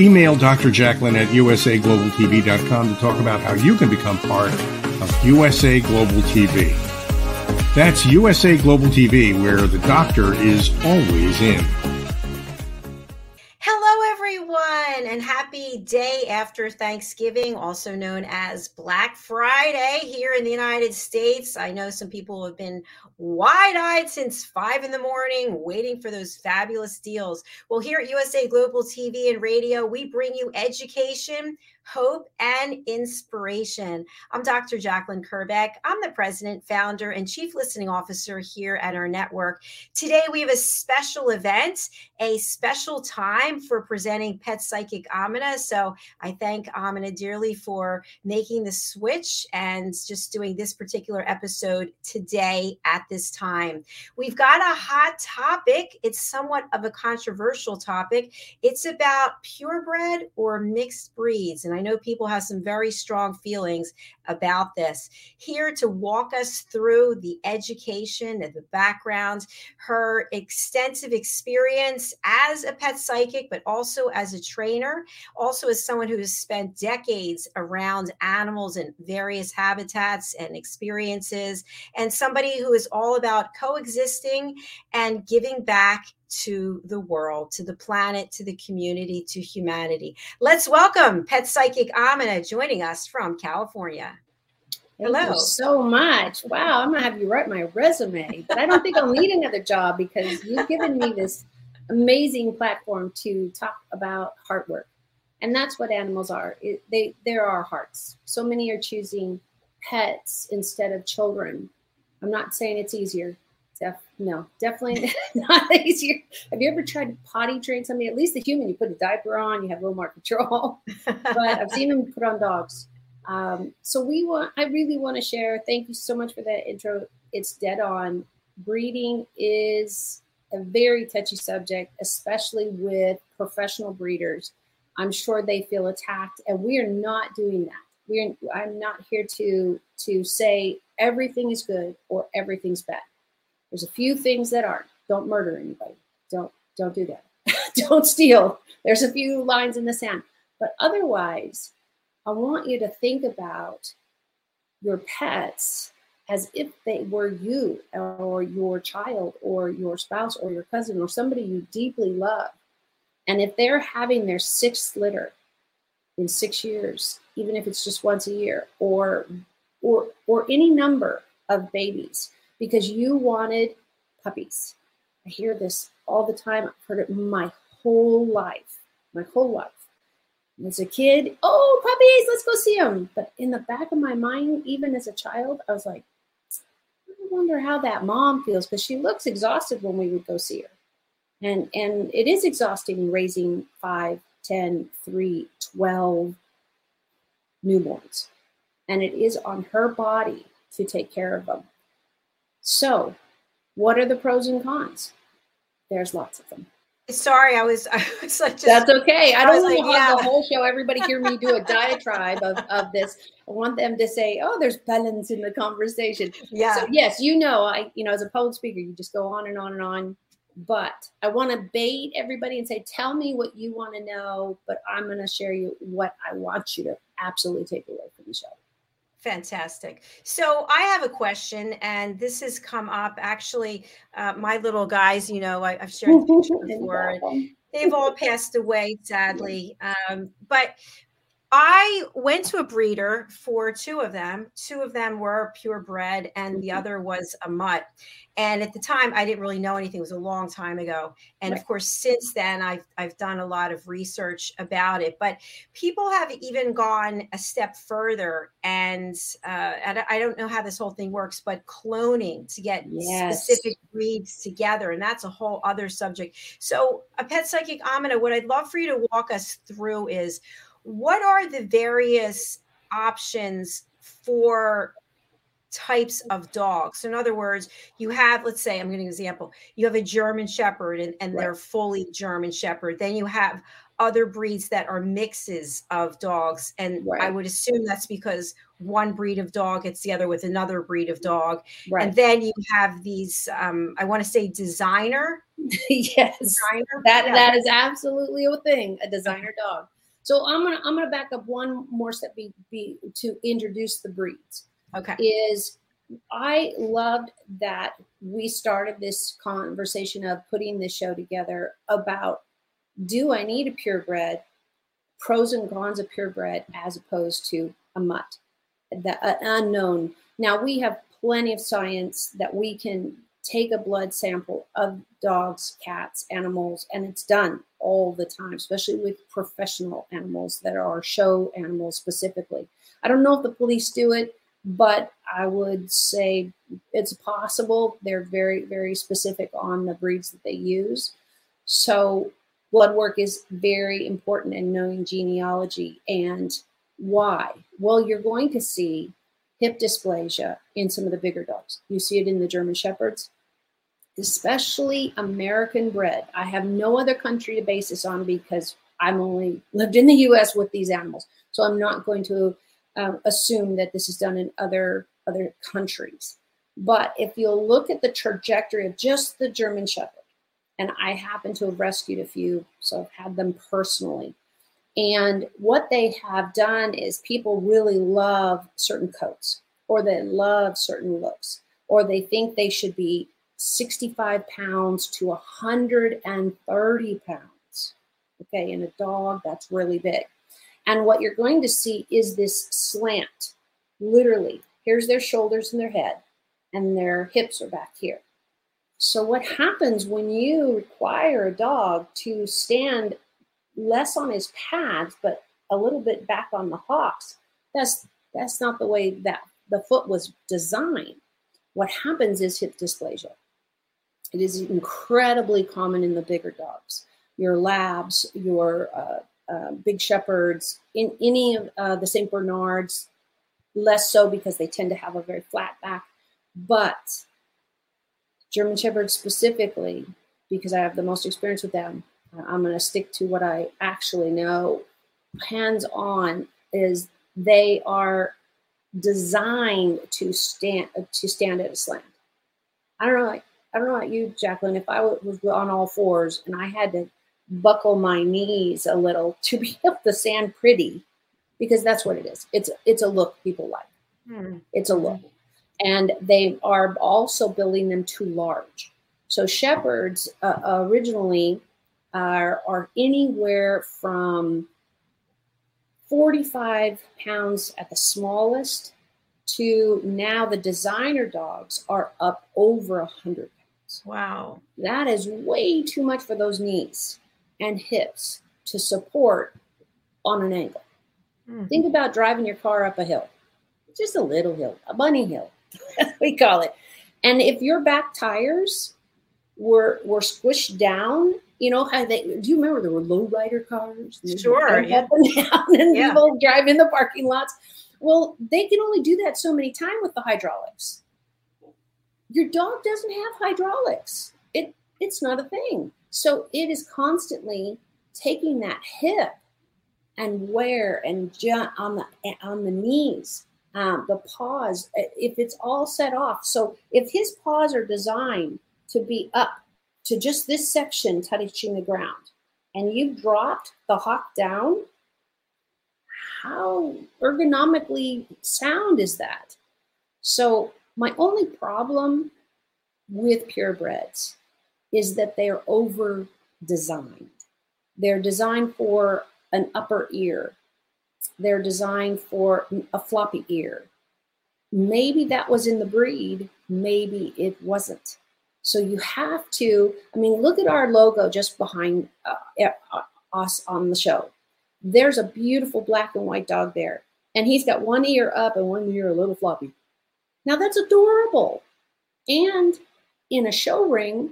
Email Dr. Jacqueline at usaglobaltv.com to talk about how you can become part of USA Global TV. That's USA Global TV, where the doctor is always in. Hello, everyone, and happy day after Thanksgiving, also known as Black Friday here in the United States. I know some people have been wide eyed since five in the morning waiting for those fabulous deals. Well, here at USA Global TV and Radio, we bring you education hope, and inspiration. I'm Dr. Jacqueline Kerbeck. I'm the president, founder, and chief listening officer here at our network. Today, we have a special event, a special time for presenting Pet Psychic Amina. So I thank Amina dearly for making the switch and just doing this particular episode today at this time. We've got a hot topic. It's somewhat of a controversial topic. It's about purebred or mixed breeds. And I know people have some very strong feelings about this. Here to walk us through the education and the background, her extensive experience as a pet psychic, but also as a trainer, also as someone who has spent decades around animals in various habitats and experiences, and somebody who is all about coexisting and giving back to the world, to the planet, to the community, to humanity. Let's welcome Pet Psychic Amina joining us from California. Thank Hello. so much. Wow, I'm gonna have you write my resume, but I don't think I'll need another job because you've given me this amazing platform to talk about heart work, and that's what animals are. It, they there are hearts. So many are choosing pets instead of children. I'm not saying it's easier. Def, no, definitely not easier. Have you ever tried to potty train somebody? At least the human, you put a diaper on, you have a little more control. but I've seen them put on dogs. Um, so we want, I really want to share. Thank you so much for that intro. It's dead on. Breeding is a very touchy subject, especially with professional breeders. I'm sure they feel attacked, and we are not doing that. We're, I'm not here to to say everything is good or everything's bad. There's a few things that aren't. Don't murder anybody. Don't don't do that. don't steal. There's a few lines in the sand. But otherwise, I want you to think about your pets as if they were you or your child or your spouse or your cousin or somebody you deeply love. And if they're having their sixth litter in six years, even if it's just once a year, or or or any number of babies, because you wanted puppies. I hear this all the time. I've heard it my whole life, my whole life. As a kid, oh, puppies, let's go see them. But in the back of my mind, even as a child, I was like, wonder how that mom feels because she looks exhausted when we would go see her. And, and it is exhausting raising five, 10, 3, 12 newborns. And it is on her body to take care of them. So, what are the pros and cons? There's lots of them. Sorry, I was, I was like, just, that's okay. I, I don't want like, yeah. the whole show. Everybody hear me do a diatribe of, of this. I want them to say, "Oh, there's balance in the conversation." Yeah. So yes, you know, I, you know, as a public speaker, you just go on and on and on. But I want to bait everybody and say, "Tell me what you want to know," but I'm going to share you what I want you to absolutely take away from the show. Fantastic. So I have a question, and this has come up. Actually, uh, my little guys, you know, I, have shared the before. They've all passed away, sadly. Um, but I went to a breeder for two of them. Two of them were purebred, and the mm-hmm. other was a mutt. And at the time, I didn't really know anything. It was a long time ago. And right. of course, since then, I've I've done a lot of research about it. But people have even gone a step further, and uh, I don't know how this whole thing works, but cloning to get yes. specific breeds together, and that's a whole other subject. So, a pet psychic Amina, what I'd love for you to walk us through is what are the various options for types of dogs. So in other words, you have, let's say, I'm going to example, you have a German Shepherd and, and right. they're fully German Shepherd. Then you have other breeds that are mixes of dogs. And right. I would assume that's because one breed of dog gets together with another breed of dog. Right. And then you have these, um, I want to say designer. yes. Designer. That, yeah. that is absolutely a thing, a designer dog. So I'm gonna I'm gonna back up one more step be, be to introduce the breeds. Okay. Is I loved that we started this conversation of putting this show together about do I need a purebred, pros and cons of purebred as opposed to a mutt, the uh, unknown. Now we have plenty of science that we can take a blood sample of dogs, cats, animals, and it's done all the time, especially with professional animals that are show animals specifically. I don't know if the police do it, but I would say it's possible. They're very, very specific on the breeds that they use. So blood work is very important in knowing genealogy and why. Well, you're going to see hip dysplasia in some of the bigger dogs. You see it in the German Shepherds, especially American bred. I have no other country to base this on because I'm only lived in the US with these animals. So I'm not going to uh, assume that this is done in other other countries. But if you'll look at the trajectory of just the German Shepherd, and I happen to have rescued a few, so I've had them personally. And what they have done is people really love certain coats, or they love certain looks, or they think they should be 65 pounds to 130 pounds. Okay, in a dog, that's really big. And what you're going to see is this slant, literally. Here's their shoulders and their head, and their hips are back here. So, what happens when you require a dog to stand less on his pads, but a little bit back on the hocks? That's that's not the way that the foot was designed. What happens is hip dysplasia. It is incredibly common in the bigger dogs. Your labs, your uh, uh, big shepherds, in any of uh, the St. Bernards, less so because they tend to have a very flat back. But German Shepherds specifically, because I have the most experience with them, uh, I'm going to stick to what I actually know. Hands on is they are designed to stand to stand at a slant. I don't know, like I don't know about you, Jacqueline. If I was on all fours and I had to buckle my knees a little to be able to stand pretty because that's what it is. It's it's a look people like. Hmm. It's a look. And they are also building them too large. So shepherds uh, originally are, are anywhere from 45 pounds at the smallest to now the designer dogs are up over 100 pounds. Wow. That is way too much for those knees and hips to support on an angle. Mm-hmm. Think about driving your car up a hill, just a little hill, a bunny hill, we call it. And if your back tires were were squished down, you know how they do you remember there were low rider cars? Sure. Yeah. Up and down and yeah. people drive in the parking lots. Well, they can only do that so many times with the hydraulics. Your dog doesn't have hydraulics. It it's not a thing. So it is constantly taking that hip and wear and on the on the knees, um, the paws. If it's all set off, so if his paws are designed to be up to just this section touching the ground, and you dropped the hock down, how ergonomically sound is that? So my only problem with purebreds is that they are over designed. They're designed for an upper ear. They're designed for a floppy ear. Maybe that was in the breed, maybe it wasn't. So you have to, I mean, look at our logo just behind uh, uh us on the show. There's a beautiful black and white dog there, and he's got one ear up and one ear a little floppy. Now that's adorable. And in a show ring,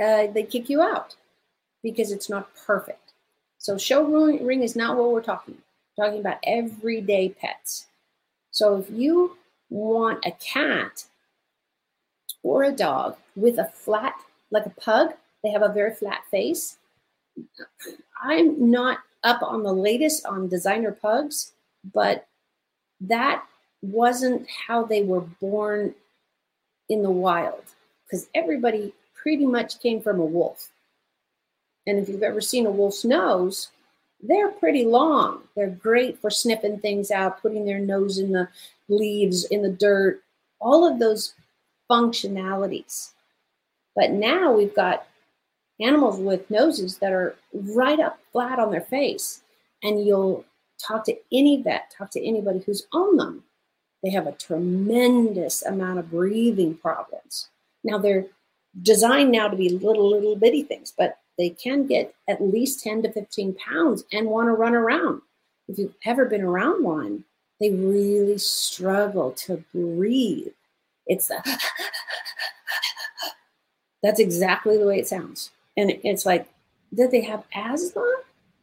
uh, they kick you out because it's not perfect. So show ring is not what we're talking. We're talking about everyday pets. So if you want a cat or a dog with a flat, like a pug, they have a very flat face. I'm not up on the latest on designer pugs, but that wasn't how they were born in the wild because everybody pretty much came from a wolf. And if you've ever seen a wolf's nose, they're pretty long. They're great for sniffing things out, putting their nose in the leaves, in the dirt, all of those functionalities. But now we've got animals with noses that are right up flat on their face. And you'll talk to any vet, talk to anybody who's owned them. They have a tremendous amount of breathing problems. Now they're designed now to be little, little bitty things, but they can get at least 10 to 15 pounds and want to run around. If you've ever been around one, they really struggle to breathe. It's that's exactly the way it sounds. And it's like, did they have asthma?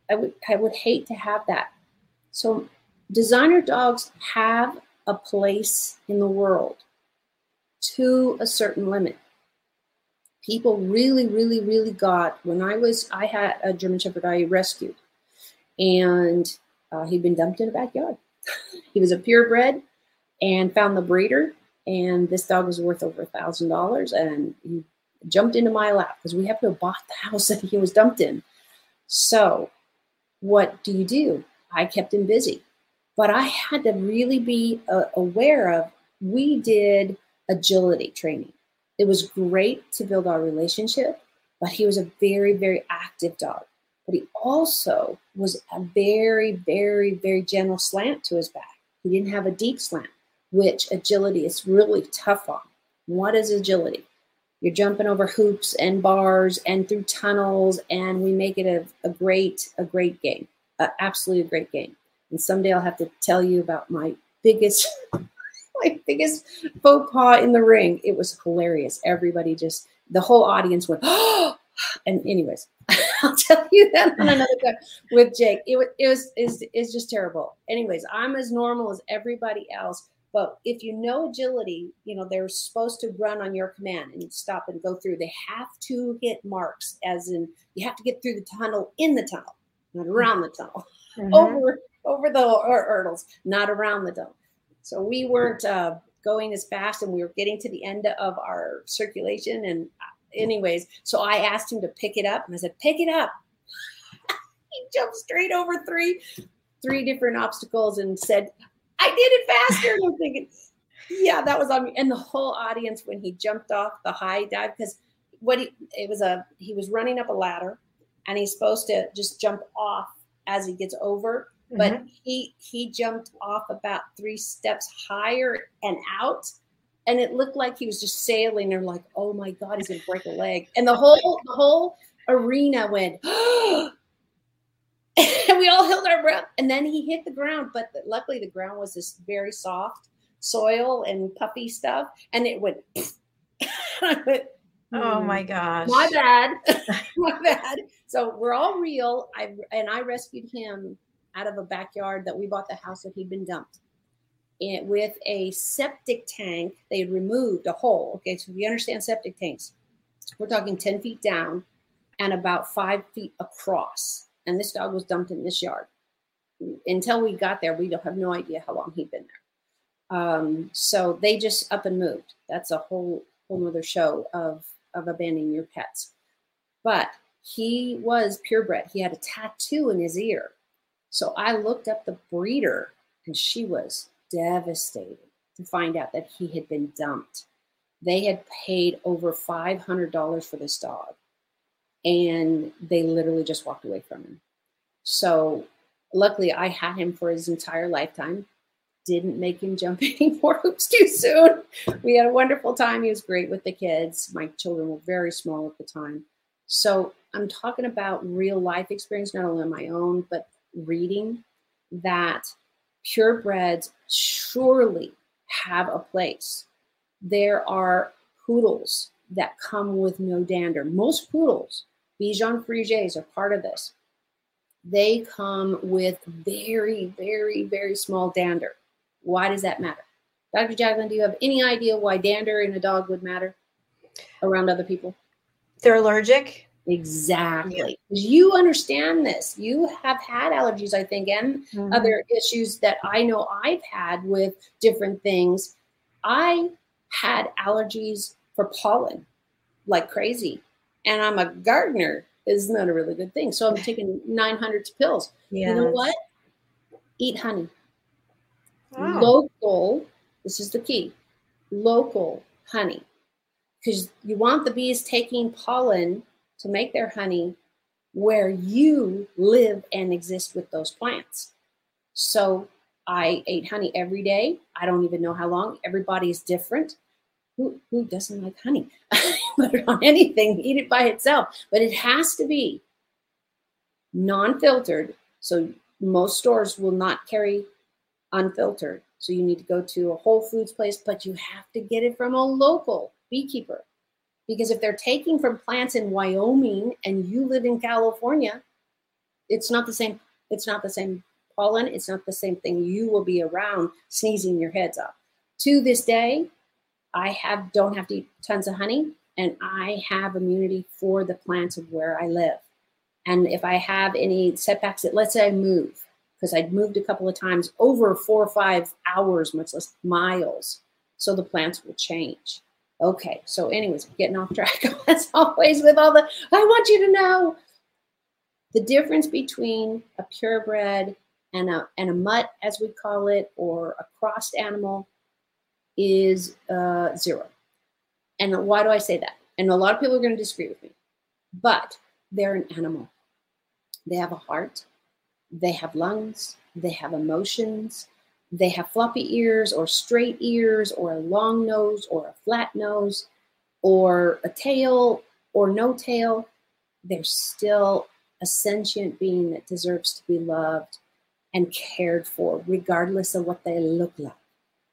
I would I would hate to have that. So designer dogs have a place in the world to a certain limit. People really, really, really got when I was I had a German Shepherd I rescued, and uh, he'd been dumped in a backyard. he was a purebred, and found the breeder, and this dog was worth over a thousand dollars, and he jumped into my lap because we happened to have bought the house that he was dumped in. So, what do you do? I kept him busy, but I had to really be uh, aware of. We did agility training. It was great to build our relationship, but he was a very, very active dog. But he also was a very, very, very gentle slant to his back. He didn't have a deep slant, which agility is really tough on. What is agility? You're jumping over hoops and bars and through tunnels, and we make it a, a great, a great game, a, absolutely a great game. And someday I'll have to tell you about my biggest, my biggest faux pas in the ring. It was hilarious. Everybody just, the whole audience went, oh, and anyways, I'll tell you that on another time with Jake. It, was it was is is just terrible. Anyways, I'm as normal as everybody else, but if you know agility, you know, they're supposed to run on your command and stop and go through. They have to hit marks, as in you have to get through the tunnel in the tunnel, not around the tunnel, mm-hmm. over over the hurdles, not around the dome. So we weren't uh, going as fast, and we were getting to the end of our circulation. And uh, anyways, so I asked him to pick it up, and I said, "Pick it up." he jumped straight over three three different obstacles and said, I did it faster. And I'm thinking, yeah, that was on me. And the whole audience when he jumped off the high dive, because what he it was a he was running up a ladder and he's supposed to just jump off as he gets over. Mm-hmm. But he he jumped off about three steps higher and out. And it looked like he was just sailing. They're like, oh my God, he's gonna break a leg. And the whole the whole arena went, and we all held our breath. And then he hit the ground, but luckily the ground was this very soft soil and puffy stuff, and it went. went oh my hmm, gosh! My bad, my bad. So we're all real. I and I rescued him out of a backyard that we bought the house that he'd been dumped. And with a septic tank, they removed a hole. Okay, so if you understand septic tanks, we're talking 10 feet down and about five feet across and this dog was dumped in this yard. Until we got there, we don't have no idea how long he'd been there. Um, so they just up and moved. That's a whole whole other show of of abandoning your pets. But he was purebred. He had a tattoo in his ear. So I looked up the breeder, and she was devastated to find out that he had been dumped. They had paid over $500 for this dog and they literally just walked away from him. So luckily, I had him for his entire lifetime. Didn't make him jump any more hoops too soon. We had a wonderful time. He was great with the kids. My children were very small at the time. So I'm talking about real life experience, not only on my own, but reading that purebreds surely have a place. There are poodles that come with no dander. Most poodles Bichon Frises are part of this. They come with very, very, very small dander. Why does that matter? Dr. Jacqueline, do you have any idea why dander in a dog would matter around other people? They're allergic. Exactly. Yeah. You understand this. You have had allergies, I think, and mm-hmm. other issues that I know I've had with different things. I had allergies for pollen like crazy. And I'm a gardener. Isn't that a really good thing? So I'm taking 900 pills. Yes. You know what? Eat honey. Local, this is the key local honey. Because you want the bees taking pollen to make their honey where you live and exist with those plants. So I ate honey every day. I don't even know how long. Everybody is different. Who, who doesn't like honey? Put it on anything, eat it by itself. But it has to be non filtered. So most stores will not carry unfiltered. So you need to go to a Whole Foods place, but you have to get it from a local beekeeper. Because if they're taking from plants in Wyoming and you live in California, it's not the same. It's not the same pollen. It's not the same thing. You will be around sneezing your heads off. To this day, I have don't have to eat tons of honey, and I have immunity for the plants of where I live. And if I have any setbacks, that let's say I move, because I'd moved a couple of times over four or five hours, much less miles, so the plants will change. Okay, so anyways, getting off track as always with all the. I want you to know the difference between a purebred and a and a mutt, as we call it, or a crossed animal is uh, zero. And why do I say that? And a lot of people are going to disagree with me, but they're an animal. They have a heart, they have lungs, they have emotions, they have floppy ears or straight ears or a long nose or a flat nose or a tail or no tail. They're still a sentient being that deserves to be loved and cared for, regardless of what they look like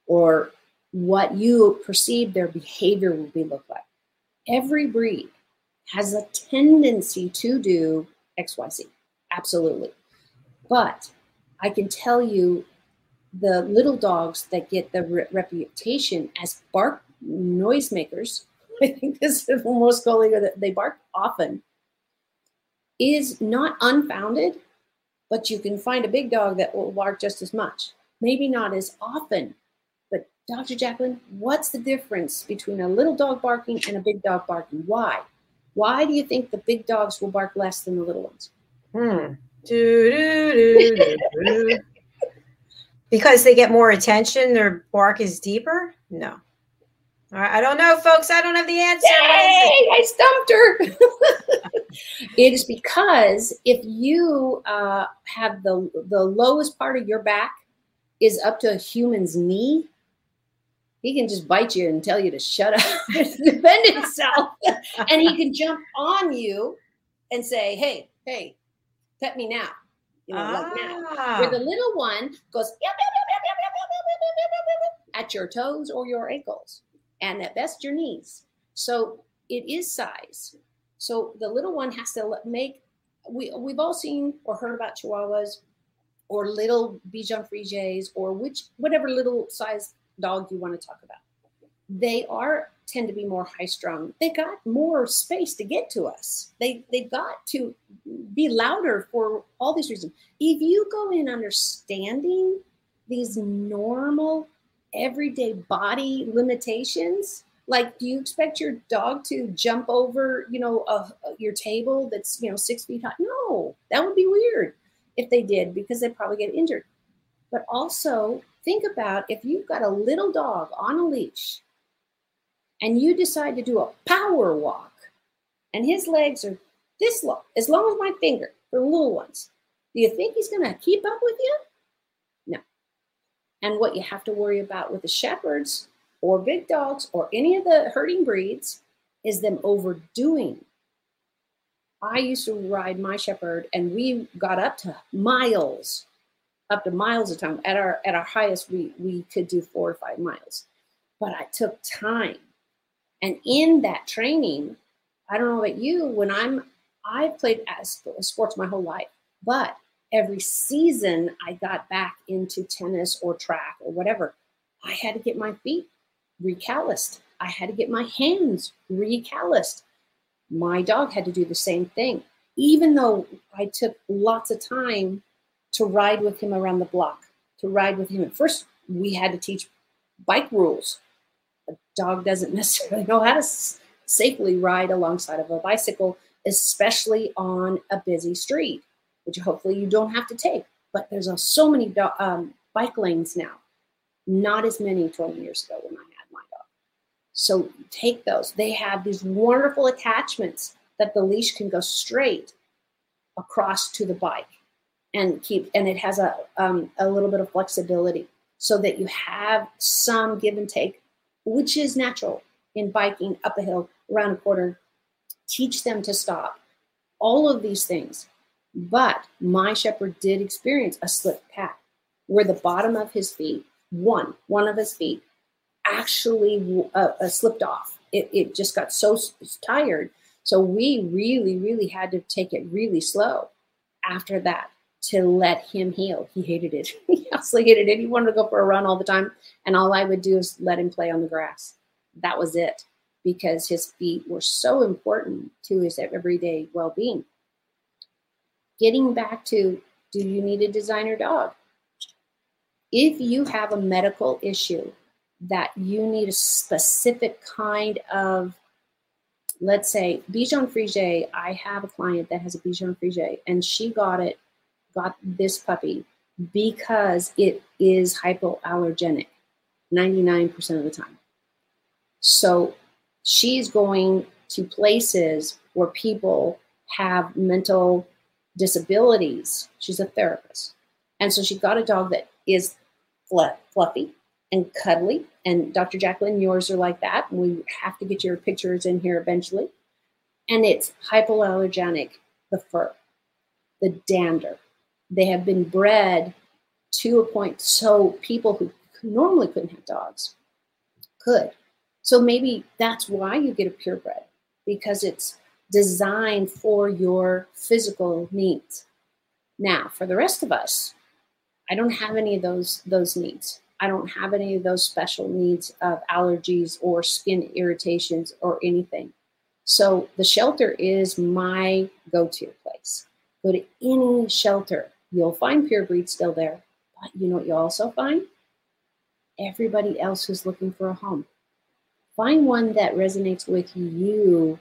or what you perceive their behavior will be look like. Every breed has a tendency to do XYZ. Absolutely. But I can tell you the little dogs that get the re- reputation as bark noisemakers, I think this is most calling that they bark often, is not unfounded, but you can find a big dog that will bark just as much. Maybe not as often, but Dr. Jacqueline, what's the difference between a little dog barking and a big dog barking? Why? Why do you think the big dogs will bark less than the little ones? Hmm. Because they get more attention, their bark is deeper? No. All right, I don't know, folks. I don't have the answer. Yay, I stumped her. it is because if you uh, have the the lowest part of your back is up to a human's knee, he can just bite you and tell you to shut up defend himself and he can jump on you and say hey hey pet me now you know ah. like now where the little one goes at your toes or your ankles and at best your knees so it is size so the little one has to make we, we've all seen or heard about chihuahuas or little Bichon Frises or which whatever little size dog you want to talk about. They are tend to be more high strung. They got more space to get to us. They they've got to be louder for all these reasons. If you go in understanding these normal everyday body limitations, like do you expect your dog to jump over, you know, a, your table that's you know six feet high? No, that would be weird if they did because they'd probably get injured. But also think about if you've got a little dog on a leash and you decide to do a power walk and his legs are this long, as long as my finger for little ones, do you think he's going to keep up with you? No. And what you have to worry about with the shepherds or big dogs or any of the herding breeds is them overdoing. I used to ride my shepherd and we got up to miles up to miles of time. At our at our highest, we we could do four or five miles, but I took time, and in that training, I don't know about you. When I'm I've played sports my whole life, but every season I got back into tennis or track or whatever, I had to get my feet recalloused. I had to get my hands recalloused. My dog had to do the same thing. Even though I took lots of time to ride with him around the block, to ride with him. At first, we had to teach bike rules. Dog doesn't necessarily know how to s- safely ride alongside of a bicycle, especially on a busy street, which hopefully you don't have to take. But there's a, so many do- um, bike lanes now, not as many 20 years ago when I had my dog. So take those. They have these wonderful attachments that the leash can go straight across to the bike and keep and it has a um, a little bit of flexibility so that you have some give and take which is natural in biking up a hill around a corner teach them to stop. All of these things. But my shepherd did experience a slip path where the bottom of his feet one one of his feet actually uh, uh, slipped off. It, it just got so tired. So we really really had to take it really slow after that to let him heal. He hated it. he absolutely hated it. He wanted to go for a run all the time. And all I would do is let him play on the grass. That was it because his feet were so important to his everyday well being. Getting back to do you need a designer dog? If you have a medical issue that you need a specific kind of, let's say, Bichon Frise, I have a client that has a Bichon Frise and she got it got this puppy because it is hypoallergenic 99% of the time. So she's going to places where people have mental disabilities. She's a therapist. And so she got a dog that is fluffy and cuddly. And Dr. Jacqueline, yours are like that. We have to get your pictures in here eventually. And it's hypoallergenic, the fur, the dander, they have been bred to a point so people who normally couldn't have dogs could. So maybe that's why you get a purebred because it's designed for your physical needs. Now, for the rest of us, I don't have any of those those needs. I don't have any of those special needs of allergies or skin irritations or anything. So the shelter is my go-to place. Go to any shelter You'll find pure breed still there, but you know what you'll also find? Everybody else who's looking for a home. Find one that resonates with you,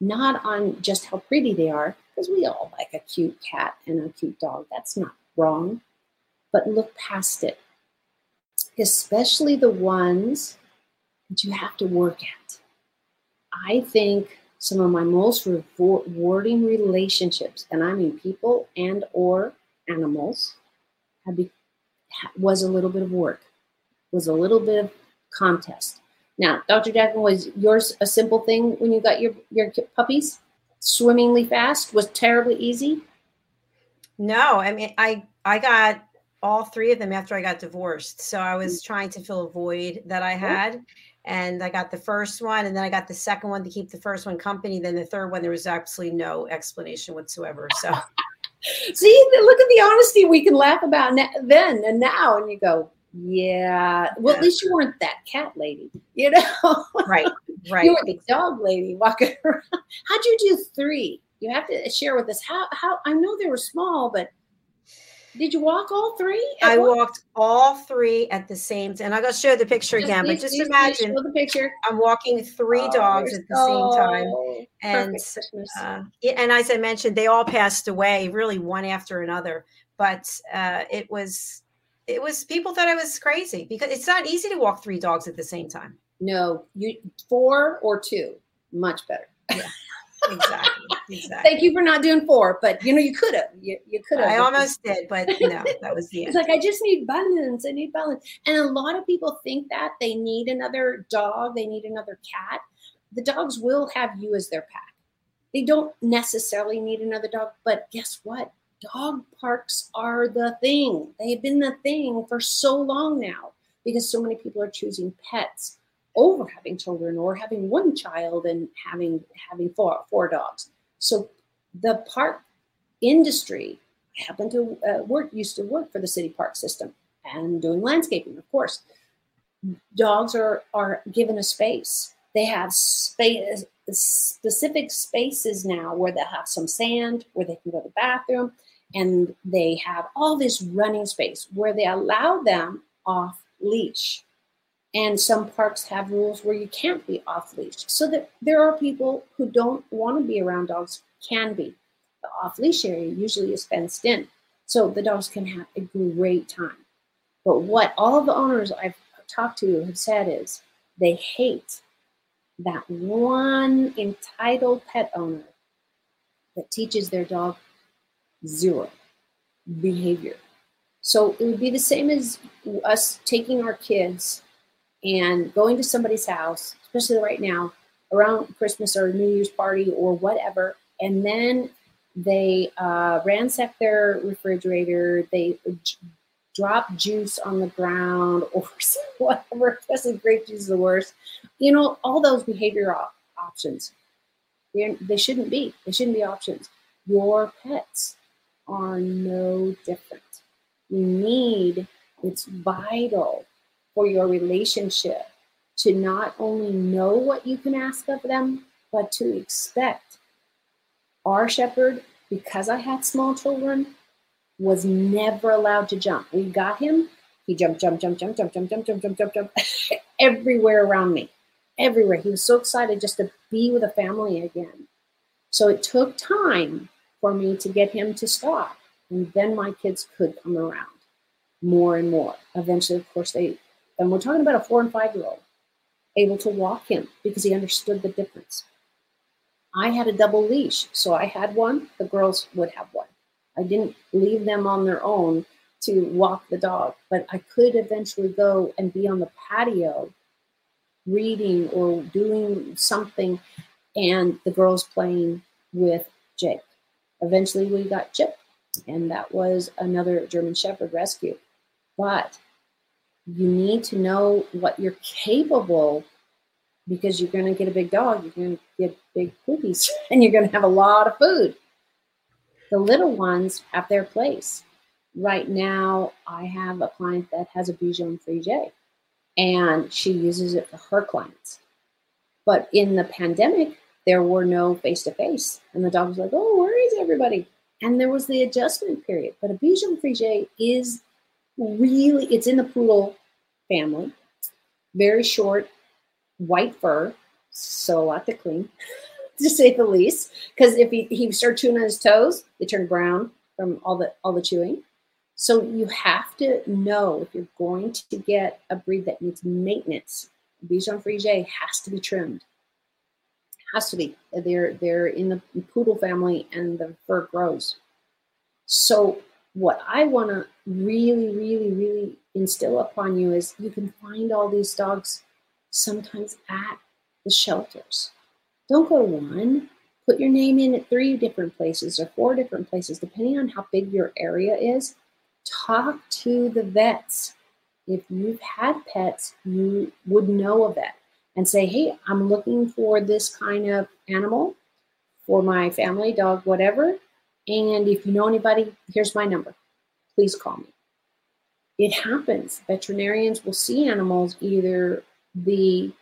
not on just how pretty they are, because we all like a cute cat and a cute dog. That's not wrong, but look past it, especially the ones that you have to work at. I think some of my most rewarding relationships, and I mean people and or animals be, was a little bit of work, was a little bit of contest. Now, Dr. Jackson, was yours a simple thing when you got your, your puppies? Swimmingly fast? Was terribly easy? No, I mean, I, I got all three of them after I got divorced. So I was mm. trying to fill a void that I had. And I got the first one, and then I got the second one to keep the first one company. Then the third one, there was absolutely no explanation whatsoever. So See, look at the honesty we can laugh about then and now, and you go, yeah. Well, at least you weren't that cat lady, you know. Right, right. you were the dog lady walking around. How'd you do three? You have to share with us how. How I know they were small, but did you walk all three? I walked all three at the same time. And to show the picture just again, please, but just please, imagine please the picture. I'm walking three oh, dogs at the so same time. And, uh, and as I mentioned, they all passed away really one after another. But uh, it was, it was, people thought I was crazy because it's not easy to walk three dogs at the same time. No, you four or two, much better. Yeah exactly. Exactly. Thank you for not doing four, but you know you could have. You, you could have. I almost did, but no, that was the end. It's like I just need balance. I need balance, and a lot of people think that they need another dog, they need another cat. The dogs will have you as their pack. They don't necessarily need another dog, but guess what? Dog parks are the thing. They've been the thing for so long now because so many people are choosing pets over having children or having one child and having having four four dogs. So the park industry I happen to uh, work, used to work for the city park system and doing landscaping, of course. Dogs are, are given a space. They have space, specific spaces now where they have some sand, where they can go to the bathroom, and they have all this running space where they allow them off leash. And some parks have rules where you can't be off leash. So that there are people who don't want to be around dogs, can be. The off leash area usually is fenced in. So the dogs can have a great time. But what all the owners I've talked to have said is they hate that one entitled pet owner that teaches their dog zero behavior. So it would be the same as us taking our kids and going to somebody's house, especially right now, around Christmas or New Year's party or whatever, and then they uh, ransack their refrigerator, they drop juice on the ground or whatever, especially grape juice is the worst. You know, all those behavioral options. They're, they shouldn't be. They shouldn't be options. Your pets are no different. You need, it's vital for your relationship to not only know what you can ask of them, but to expect. Our shepherd, because I had small children, was never allowed to jump. We got him, he jumped, jump, jump, jump, jump, jump, jump, jump, jump, jump, jump, everywhere around me, everywhere. He was so excited just to be with a family again. So it took time for me to get him to stop. And then my kids could come around more and more. Eventually, of course, they, and we're talking about a four and five year old, able to walk him because he understood the difference. I had a double leash. So I had one, the girls would have one. I didn't leave them on their own to walk the dog, but I could eventually go and be on the patio reading or doing something and the girls playing with Jake. Eventually we got Chip and that was another German Shepherd rescue. But you need to know what you're capable because you're going to get a big dog, you're going to get big poopies, and you're going to have a lot of food. The little ones have their place. Right now, I have a client that has a Bichon Frise, and she uses it for her clients. But in the pandemic, there were no face to face, and the dog was like, "Oh, where is everybody?" And there was the adjustment period. But a Bichon Frise is really it's in the poodle family, very short, white fur, so a lot to clean. to say the least. Because if he, he start chewing on his toes, they turn brown from all the all the chewing. So you have to know if you're going to get a breed that needs maintenance. Bichon Frise has to be trimmed. Has to be. They're they're in the poodle family and the fur grows. So what I want to really, really, really instill upon you is you can find all these dogs sometimes at the shelters. Don't go one. Put your name in at three different places or four different places, depending on how big your area is. Talk to the vets. If you've had pets, you would know a vet and say, hey, I'm looking for this kind of animal for my family, dog, whatever. And if you know anybody, here's my number. Please call me. It happens. Veterinarians will see animals, either the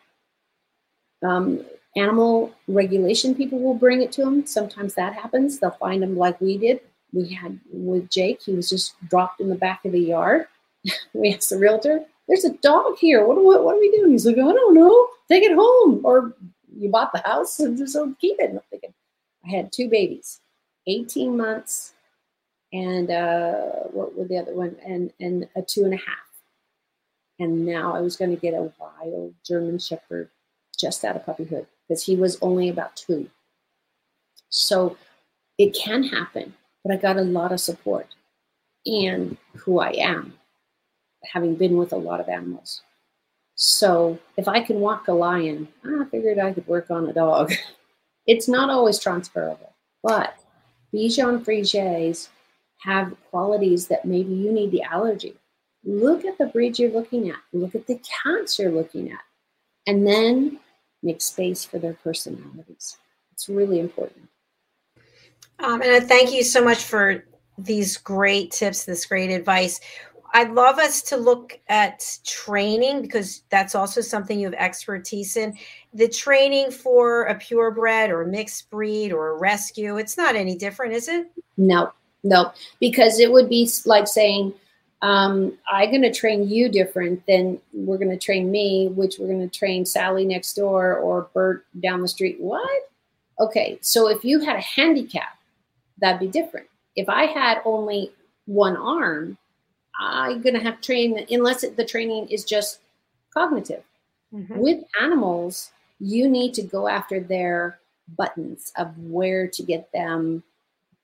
um, animal regulation people will bring it to them. Sometimes that happens. They'll find them like we did. We had with Jake, he was just dropped in the back of the yard. we asked the realtor, There's a dog here. What, what, what are we doing? He's like, I don't know. Take it home. Or you bought the house, and so keep it. And I'm thinking, I had two babies, 18 months, and uh, what were the other one? And, and a two and a half. And now I was going to get a wild German Shepherd just out of puppyhood because he was only about two. So it can happen, but I got a lot of support and who I am, having been with a lot of animals. So if I can walk a lion, I figured I could work on a dog. it's not always transferable, but Bichon Frises have qualities that maybe you need the allergy. Look at the breeds you're looking at. Look at the cats you're looking at. And then make space for their personalities. It's really important. Um, and I thank you so much for these great tips, this great advice. I'd love us to look at training because that's also something you have expertise in. The training for a purebred or a mixed breed or a rescue, it's not any different, is it? No, no, because it would be like saying, um, I'm going to train you different than we're going to train me, which we're going to train Sally next door or Bert down the street. What? Okay, so if you had a handicap, that'd be different. If I had only one arm, I'm going to have to train unless the training is just cognitive. Mm-hmm. With animals, you need to go after their buttons of where to get them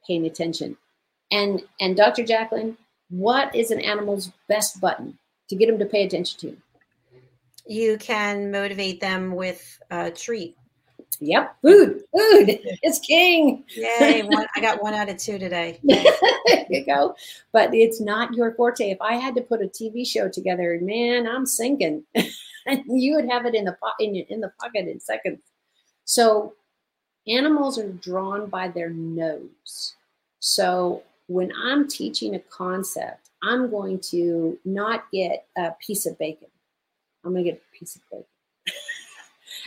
paying attention. And and Dr. Jacqueline, what is an animal's best button to get them to pay attention to? You can motivate them with a treat. Yep, food, food is king. Yay! One, I got one out of two today. there you go. But it's not your forte. If I had to put a TV show together, man, I'm sinking. and you would have it in the po- in, in the pocket in seconds. So animals are drawn by their nose. So when I'm teaching a concept, I'm going to not get a piece of bacon. I'm going to get a piece of bacon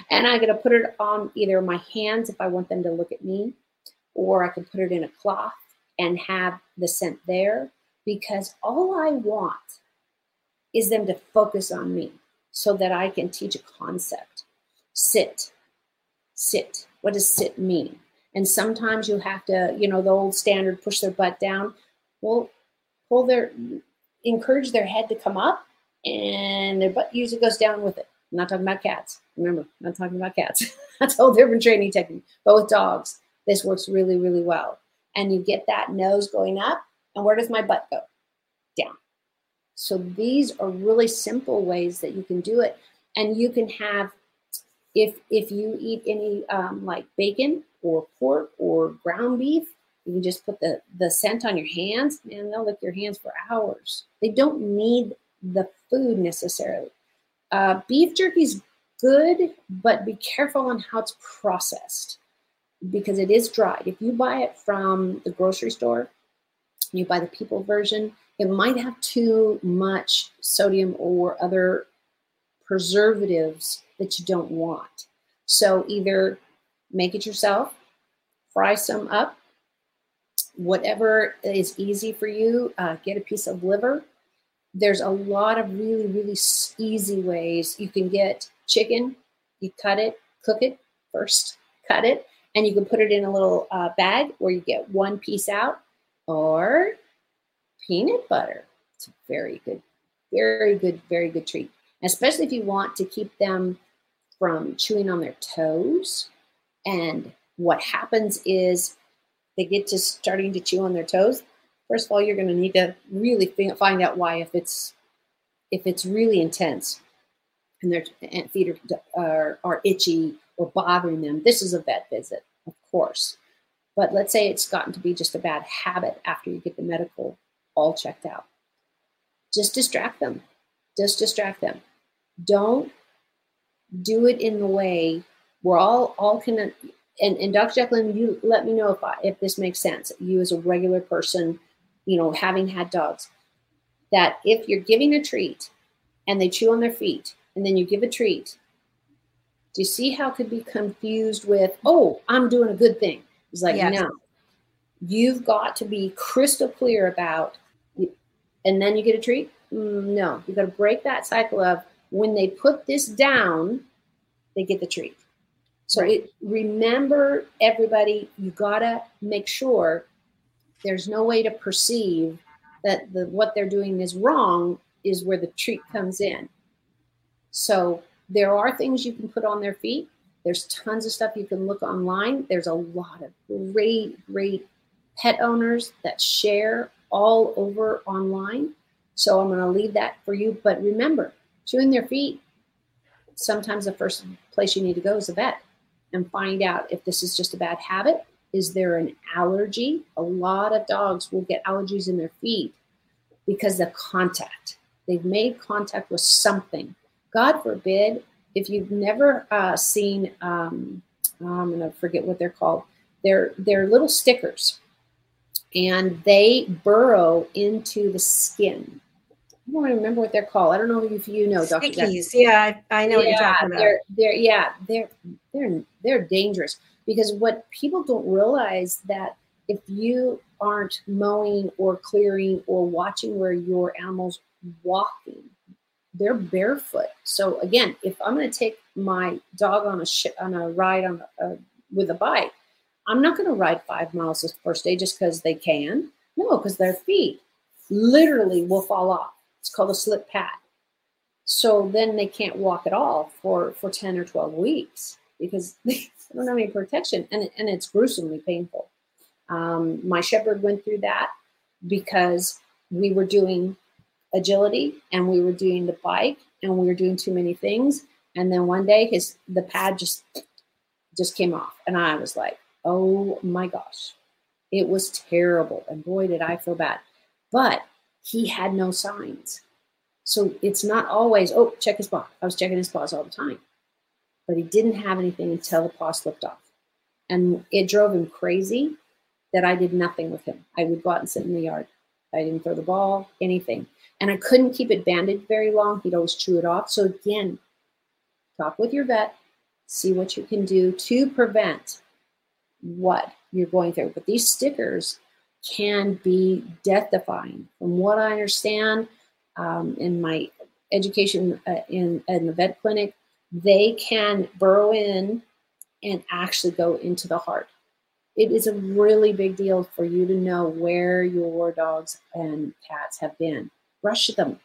and I'm going to put it on either my hands if I want them to look at me, or I can put it in a cloth and have the scent there because all I want is them to focus on me so that I can teach a concept. Sit, sit. What does sit mean? And sometimes you have to, you know, the old standard push their butt down. Well, pull their, encourage their head to come up and their butt usually goes down with it. I'm not talking about cats. Remember, I'm talking about cats. That's a whole different training technique. But with dogs, this works really, really well. And you get that nose going up. And where does my butt go? Down. So these are really simple ways that you can do it. And you can have, if if you eat any um, like bacon or pork or ground beef, you can just put the, the scent on your hands and they'll lick your hands for hours. They don't need the food necessarily. Uh, beef jerky is good, but be careful on how it's processed because it is dried. If you buy it from the grocery store, you buy the people version, it might have too much sodium or other preservatives that you don't want. So either make it yourself, fry some up, whatever is easy for you, uh, get a piece of liver, there's a lot of really, really easy ways. You can get chicken, you cut it, cook it first, cut it, and you can put it in a little uh, bag where you get one piece out, or peanut butter. It's a very good, very good, very good treat, especially if you want to keep them from chewing on their toes. And what happens is they get to starting to chew on their toes, first of all, you're going to need to really find out why if it's if it's really intense and their feet are, are, are itchy or bothering them. This is a vet visit, of course. But let's say it's gotten to be just a bad habit after you get the medical all checked out. Just distract them. Just distract them. Don't do it in the way we're all all can and, and Dr. Jacqueline, you let me know if I, if this makes sense. You as a regular person you know, having had dogs, that if you're giving a treat and they chew on their feet and then you give a treat, do you see how it could be confused with, oh, I'm doing a good thing? It's like, yes. no, you've got to be crystal clear about, and then you get a treat? Mm, no, you've got to break that cycle of when they put this down, they get the treat. So right. it, remember, everybody, you got to make sure there's no way to perceive that the what they're doing is wrong is where the treat comes in. So there are things you can put on their feet. There's tons of stuff you can look online. There's a lot of great, great pet owners that share all over online. So I'm going to leave that for you. But remember, chewing their feet, sometimes the first place you need to go is a vet and find out if this is just a bad habit is there an allergy? A lot of dogs will get allergies in their feet because of contact. They've made contact with something. God forbid, if you've never uh, seen, um, I'm going to forget what they're called. They're they're little stickers, and they burrow into the skin. I don't remember what they're called. I don't know if you know, Dr. Stickies. Yeah, I, know yeah, what you're talking about. They're, they're, yeah, they're they're they're dangerous because what people don't realize that if you aren't mowing or clearing or watching where your animals walking, they're barefoot. So again, if I'm going to take my dog on a sh- on a ride on a, with a bike, I'm not going to ride five miles the first day just because they can. No, because their feet literally will fall off. It's called a slip pad. So then they can't walk at all for, for 10 or 12 weeks because they don't have any protection and, and it's gruesomely painful. Um, my shepherd went through that because we were doing agility and we were doing the bike and we were doing too many things. And then one day his the pad just just came off. And I was like, oh my gosh. It was terrible. And boy, did I feel bad. But he had no signs. So it's not always, oh, check his paw. I was checking his paws all the time. But he didn't have anything until the paw slipped off. And it drove him crazy that I did nothing with him. I would go out and sit in the yard. I didn't throw the ball, anything. And I couldn't keep it banded very long. He'd always chew it off. So again, talk with your vet, see what you can do to prevent what you're going through. But these stickers can be death defying. From what I understand um, in my education uh, in, in the vet clinic, they can burrow in and actually go into the heart. It is a really big deal for you to know where your dogs and cats have been. Brush them,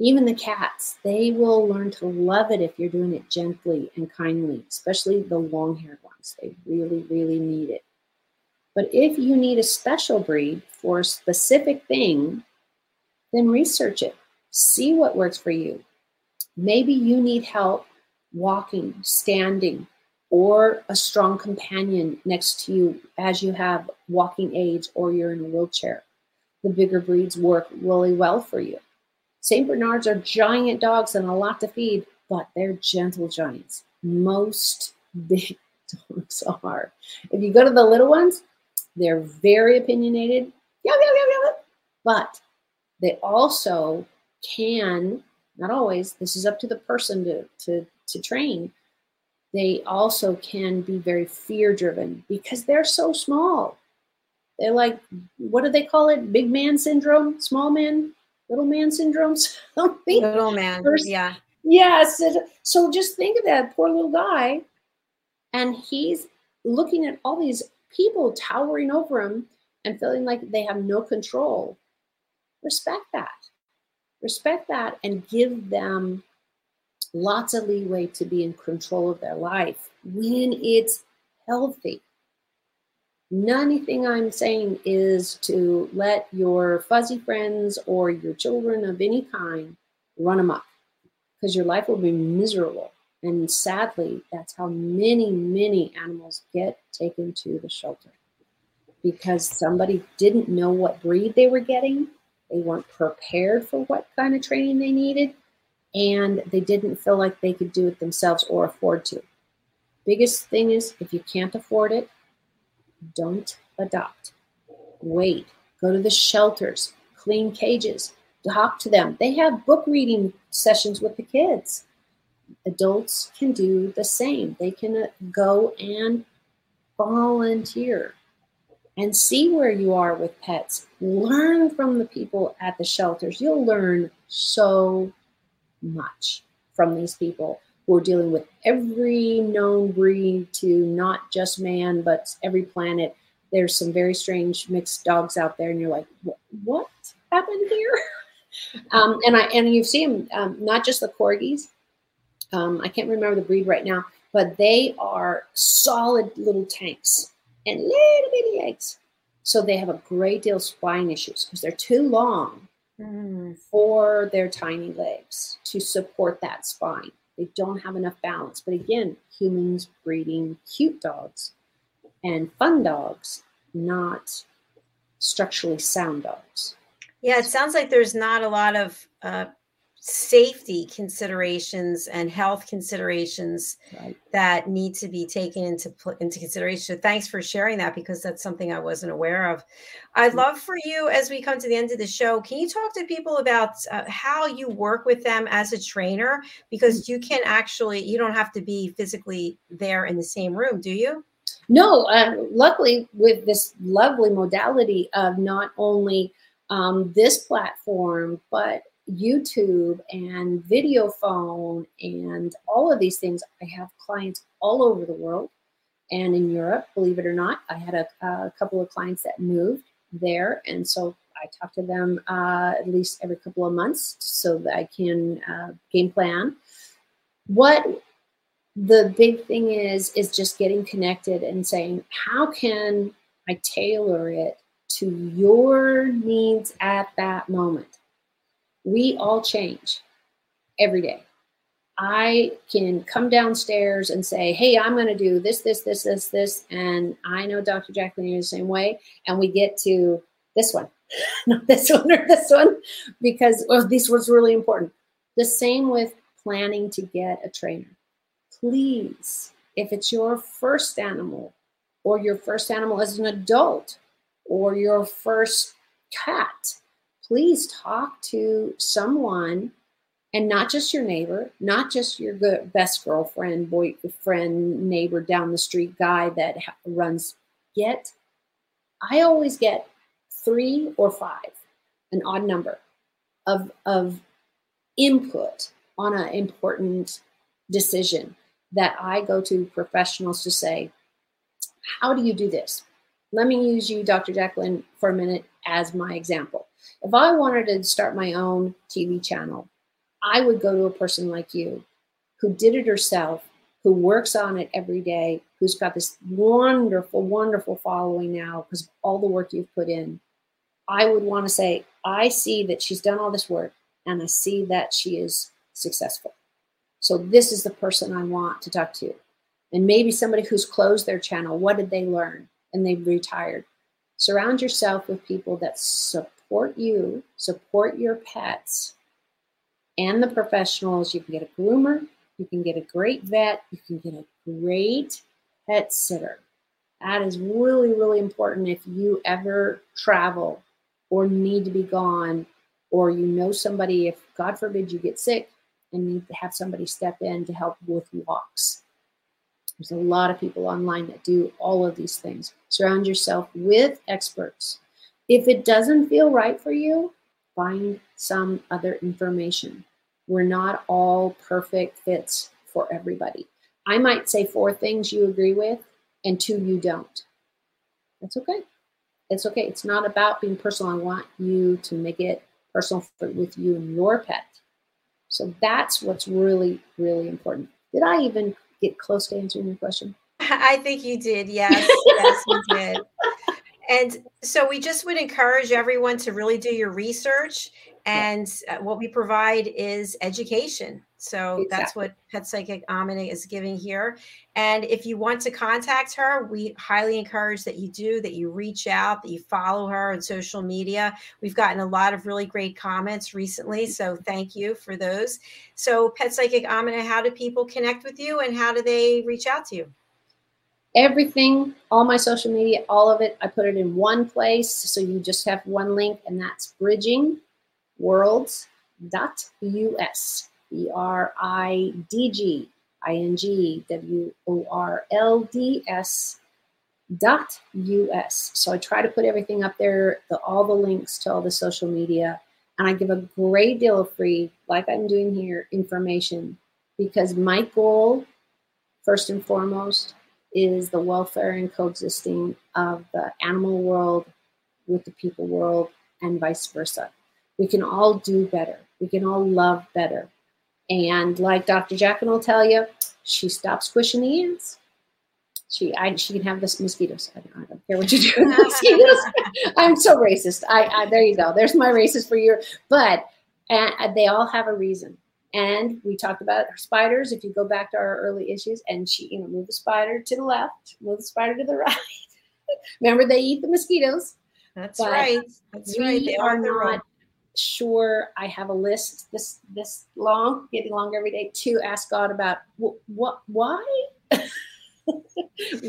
even the cats, they will learn to love it if you're doing it gently and kindly, especially the long haired ones. They really, really need it. But if you need a special breed for a specific thing, then research it. See what works for you. Maybe you need help walking, standing, or a strong companion next to you as you have walking aids or you're in a wheelchair. The bigger breeds work really well for you. St. Bernards are giant dogs and a lot to feed, but they're gentle giants. Most big dogs are. If you go to the little ones, they're very opinionated, but they also can, not always, this is up to the person to, to, to train, they also can be very fear driven because they're so small. They're like, what do they call it? Big man syndrome, small man little man syndrome. little man, yeah. Yes. So just think of that poor little guy. And he's looking at all these people towering over him and feeling like they have no control. Respect that. Respect that and give them lots of leeway to be in control of their life when it's healthy. Nothing I'm saying is to let your fuzzy friends or your children of any kind run amok because your life will be miserable. And sadly, that's how many, many animals get taken to the shelter because somebody didn't know what breed they were getting. They weren't prepared for what kind of training they needed, and they didn't feel like they could do it themselves or afford to. Biggest thing is if you can't afford it, don't adopt. Wait. Go to the shelters, clean cages, talk to them. They have book reading sessions with the kids. Adults can do the same. They can uh, go and volunteer and see where you are with pets. Learn from the people at the shelters. You'll learn so much from these people who are dealing with every known breed to not just man, but every planet. There's some very strange mixed dogs out there, and you're like, what happened here? um, and I and you see them, um, not just the corgis. Um, I can't remember the breed right now, but they are solid little tanks and little bitty eggs. So they have a great deal of spine issues because they're too long mm. for their tiny legs to support that spine. They don't have enough balance. But again, humans breeding cute dogs and fun dogs, not structurally sound dogs. Yeah, it sounds like there's not a lot of uh, safety considerations and health considerations right. that need to be taken into into consideration. So thanks for sharing that because that's something I wasn't aware of. I'd love for you as we come to the end of the show. Can you talk to people about uh, how you work with them as a trainer because mm. you can actually you don't have to be physically there in the same room, do you? No, uh, luckily with this lovely modality of not only um, this platform, but YouTube and video phone and all of these things. I have clients all over the world and in Europe, believe it or not. I had a, a couple of clients that moved there. And so I talk to them uh, at least every couple of months so that I can uh, game plan. What the big thing is, is just getting connected and saying, how can I tailor it to your needs at that moment? We all change every day. I can come downstairs and say, hey, I'm going to do this, this, this, this, this. And I know Dr. Jacqueline is the same way. And we get to this one, not this one or this one, because well, this was really important. The same with planning to get a trainer. Please, if it's your first animal or your first animal as an adult or your first cat, please talk to someone and not just your neighbor, not just your good, best girlfriend, boyfriend, neighbor down the street guy that runs. Get, I always get three or five, an odd number of, of input on an important decision that I go to professionals to say, how do you do this? Let me use you, Dr. Jacqueline, for a minute as my example. If I wanted to start my own TV channel, I would go to a person like you who did it herself, who works on it every day, who's got this wonderful, wonderful following now because of all the work you've put in. I would want to say, I see that she's done all this work and I see that she is successful. So this is the person I want to talk to. And maybe somebody who's closed their channel, what did they learn? And they've retired. Surround yourself with people that support you, support your pets, and the professionals. You can get a groomer, you can get a great vet, you can get a great pet sitter. That is really, really important if you ever travel or need to be gone, or you know somebody, if God forbid you get sick and need to have somebody step in to help with walks. There's a lot of people online that do all of these things. Surround yourself with experts. If it doesn't feel right for you, find some other information. We're not all perfect fits for everybody. I might say four things you agree with and two you don't. That's okay. It's okay. It's not about being personal. I want you to make it personal for, with you and your pet. So that's what's really, really important. Did I even get close to answering your question? I think you did. Yes, yes, you did. And so we just would encourage everyone to really do your research. And uh, what we provide is education. So exactly. that's what Pet Psychic Amina is giving here. And if you want to contact her, we highly encourage that you do, that you reach out, that you follow her on social media. We've gotten a lot of really great comments recently. So thank you for those. So, Pet Psychic Amina, how do people connect with you and how do they reach out to you? everything, all my social media, all of it, I put it in one place. So you just have one link, and that's bridgingworlds.us. B R I D G I N G W O R L D S dot us. So I try to put everything up there, the, all the links to all the social media, and I give a great deal of free, like I'm doing here, information because my goal, first and foremost, is the welfare and coexisting of the animal world with the people world and vice versa. We can all do better. We can all love better. And like Dr. Jacqueline will tell you, she stops squishing the ants. She, I, she can have this mosquitoes. I don't, I don't care what you do with mosquitoes. I'm so racist. I, I, there you go. There's my racist for you. But and they all have a reason. And we talked about spiders. If you go back to our early issues, and she, you know, move the spider to the left, move the spider to the right. Remember, they eat the mosquitoes. That's right. That's right. They are not sure I have a list this this long, getting longer every day to ask God about what why.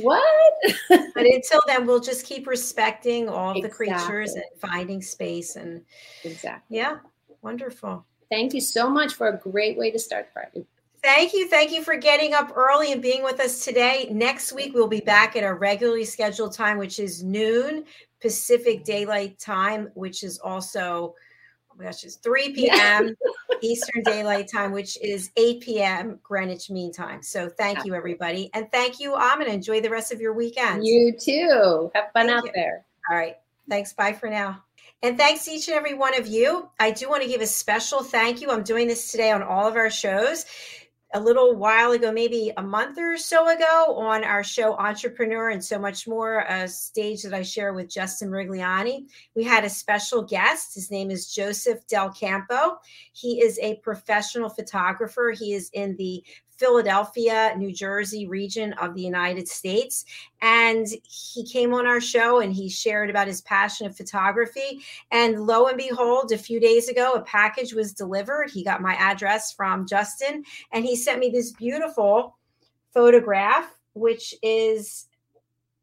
what? but until then, we'll just keep respecting all exactly. the creatures and finding space and exactly. Yeah, wonderful. Thank you so much for a great way to start Friday. Thank you. Thank you for getting up early and being with us today. Next week, we'll be back at our regularly scheduled time, which is noon Pacific Daylight Time, which is also, my gosh, it's 3 p.m. Eastern Daylight Time, which is 8 p.m. Greenwich Mean Time. So thank you, everybody. And thank you, Amina. Enjoy the rest of your weekend. You too. Have fun thank out you. there. All right. Thanks. Bye for now. And thanks to each and every one of you. I do want to give a special thank you. I'm doing this today on all of our shows a little while ago, maybe a month or so ago, on our show Entrepreneur and So Much More, a stage that I share with Justin Rigliani. We had a special guest. His name is Joseph Del Campo. He is a professional photographer. He is in the Philadelphia, New Jersey region of the United States. And he came on our show and he shared about his passion of photography. And lo and behold, a few days ago, a package was delivered. He got my address from Justin and he sent me this beautiful photograph, which is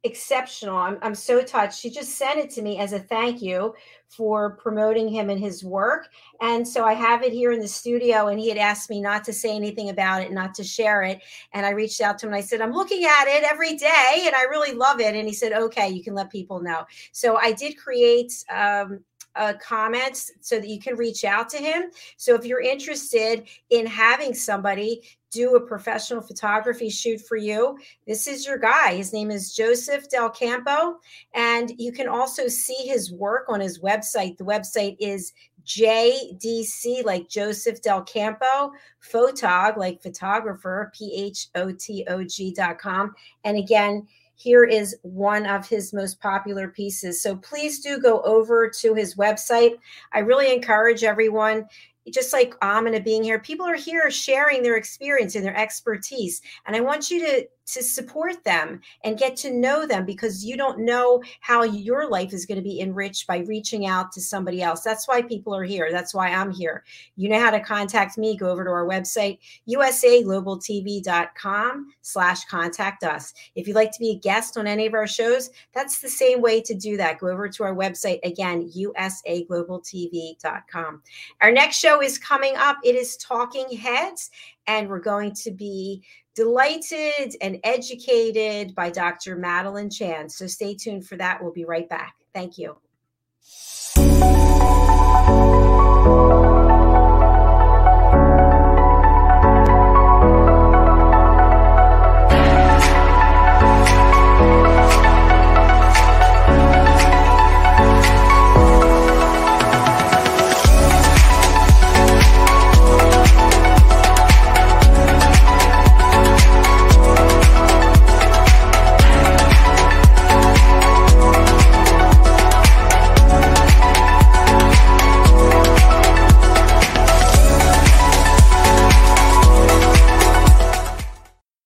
exceptional. I'm, I'm so touched. She just sent it to me as a thank you for promoting him and his work. And so I have it here in the studio, and he had asked me not to say anything about it, not to share it. And I reached out to him and I said, I'm looking at it every day and I really love it. And he said, Okay, you can let people know. So I did create um, uh, comments so that you can reach out to him. So if you're interested in having somebody do a professional photography shoot for you, this is your guy. His name is Joseph Del Campo. And you can also see his work on his website. The website is JDC, like Joseph Del Campo, photog, like photographer, P H O T O G dot com. And again, here is one of his most popular pieces. So please do go over to his website. I really encourage everyone just like Amina being here, people are here sharing their experience and their expertise. And I want you to to support them and get to know them because you don't know how your life is going to be enriched by reaching out to somebody else. That's why people are here. That's why I'm here. You know how to contact me. Go over to our website, usaglobaltv.com slash contact us. If you'd like to be a guest on any of our shows, that's the same way to do that. Go over to our website, again, usaglobaltv.com. Our next show is coming up. It is Talking Heads, and we're going to be delighted and educated by Dr. Madeline Chan. So stay tuned for that. We'll be right back. Thank you.